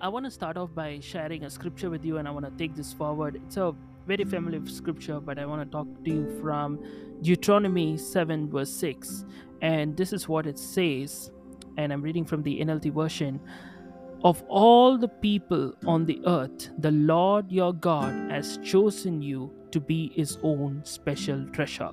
I want to start off by sharing a scripture with you, and I want to take this forward. It's a very familiar scripture, but I want to talk to you from Deuteronomy 7, verse 6. And this is what it says, and I'm reading from the NLT version. Of all the people on the earth, the Lord your God has chosen you to be his own special treasure.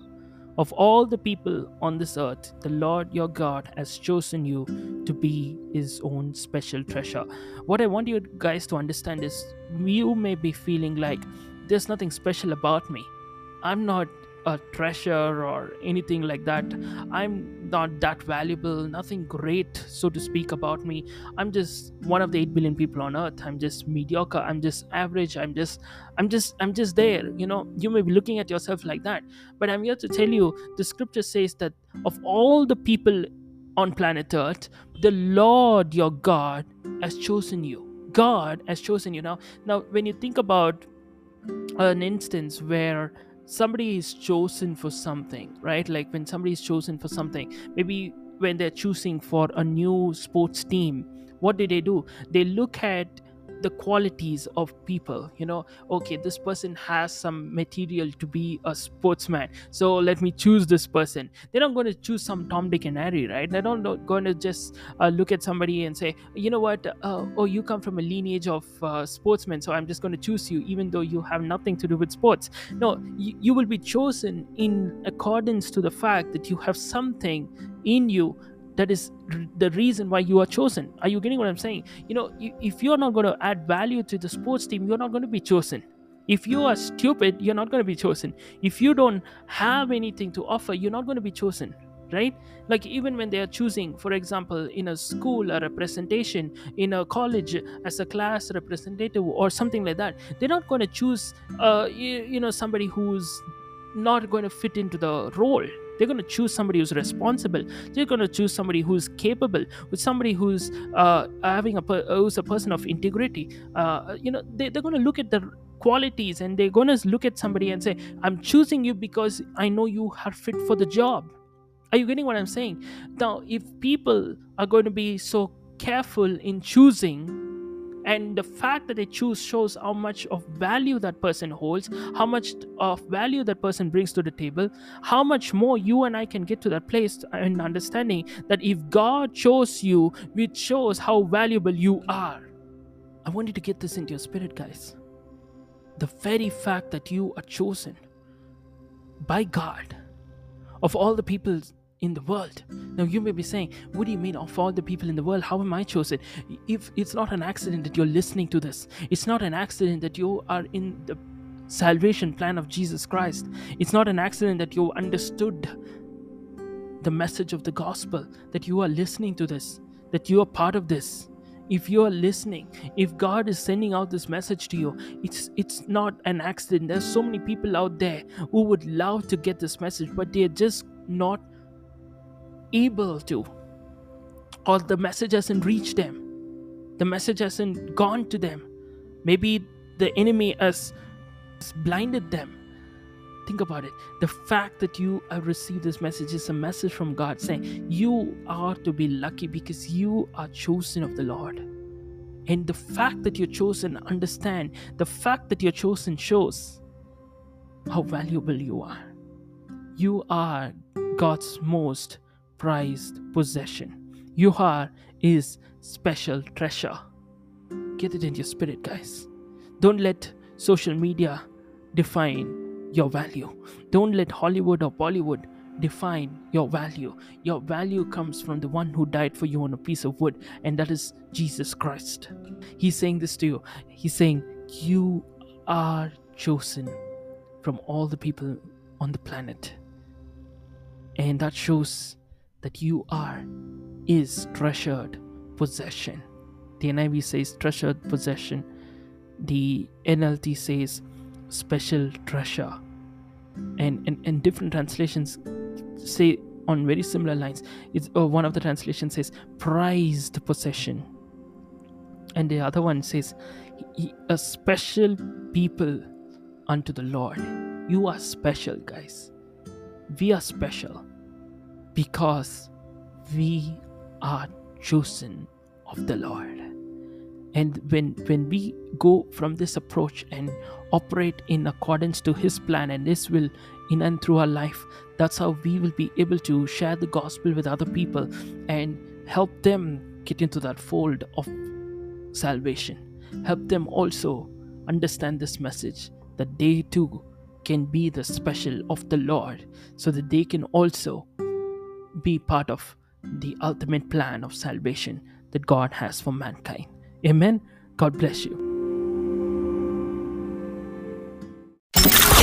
Of all the people on this earth, the Lord your God has chosen you to be his own special treasure. What I want you guys to understand is you may be feeling like there's nothing special about me. I'm not a treasure or anything like that. I'm not that valuable, nothing great, so to speak, about me. I'm just one of the 8 billion people on earth. I'm just mediocre. I'm just average. I'm just, I'm just, I'm just there. You know, you may be looking at yourself like that. But I'm here to tell you the scripture says that of all the people on planet earth, the Lord your God has chosen you. God has chosen you. Now, now when you think about an instance where somebody is chosen for something, right? Like when somebody is chosen for something, maybe when they're choosing for a new sports team, what do they do? They look at the qualities of people you know okay this person has some material to be a sportsman so let me choose this person. They're not going to choose some tom dick and harry right? They're not going to just uh, look at somebody and say you know what? Uh, oh you come from a lineage of uh, sportsmen so i'm just going to choose you even though you have nothing to do with sports. No you, you will be chosen in accordance to the fact that you have something in you that is the reason why you are chosen. Are you getting what i'm saying? You know if you're not going to add value to the sports team you're not going to be chosen. If you are stupid you're not going to be chosen. If you don't have anything to offer you're not going to be chosen right? Like even when they are choosing for example in a school or a representation in a college as a class representative or something like that they're not going to choose uh, you, you know somebody who's not going to fit into the role they're going to choose somebody who's responsible. They're going to choose somebody who's capable, with somebody who's uh, having a who's a person of integrity. Uh, you know, they, they're going to look at the qualities and they're going to look at somebody and say, "I'm choosing you because I know you are fit for the job." Are you getting what I'm saying? Now, if people are going to be so careful in choosing and the fact that they choose shows how much of value that person holds how much of value that person brings to the table how much more you and i can get to that place and understanding that if god chose you it shows how valuable you are. I want you to get this into your spirit guys. The very fact that you are chosen by god of all the people in the world. Now, you may be saying, What do you mean, of all the people in the world, how am I chosen? If it's not an accident that you're listening to this, it's not an accident that you are in the salvation plan of Jesus Christ, it's not an accident that you understood the message of the gospel, that you are listening to this, that you are part of this if you are listening if god is sending out this message to you it's it's not an accident there's so many people out there who would love to get this message but they're just not able to, or the message hasn't reached them, the message hasn't gone to them. Maybe the enemy has blinded them. Think about it. The fact that you have received this message is a message from God saying you are to be lucky because you are chosen of the Lord. And the fact that you're chosen, understand, the fact that you're chosen shows how valuable you are. You are God's most prized possession. You are His special treasure. Get it in your spirit, guys. Don't let social media define your value. Don't let Hollywood or Bollywood define your value. Your value comes from the one who died for you on a piece of wood, and that is Jesus Christ. He's saying this to you. He's saying, You are chosen from all the people on the planet. And that shows that you are is treasured possession. The NIV says treasured possession. The NLT says special treasure. And, and, and different translations say on very similar lines. It's uh, one of the translations says prized possession, and the other one says a special people unto the Lord. You are special, guys. We are special because we are chosen of the Lord. And when when we go from this approach and operate in accordance to His plan and His will in and through our life, that's how we will be able to share the gospel with other people and help them get into that fold of salvation. Help them also understand this message that they too can be the special of the Lord so that they can also be part of the ultimate plan of salvation that God has for mankind. Amen. God bless you.